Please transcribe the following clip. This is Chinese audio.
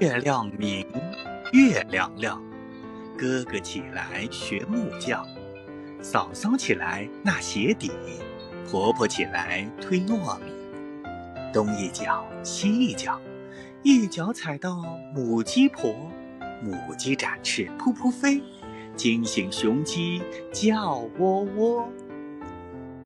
月亮明，月亮亮，哥哥起来学木匠，嫂嫂起来纳鞋底，婆婆起来推糯米。东一脚西一脚，一脚踩到母鸡婆，母鸡展翅扑扑飞，惊醒雄鸡叫喔喔。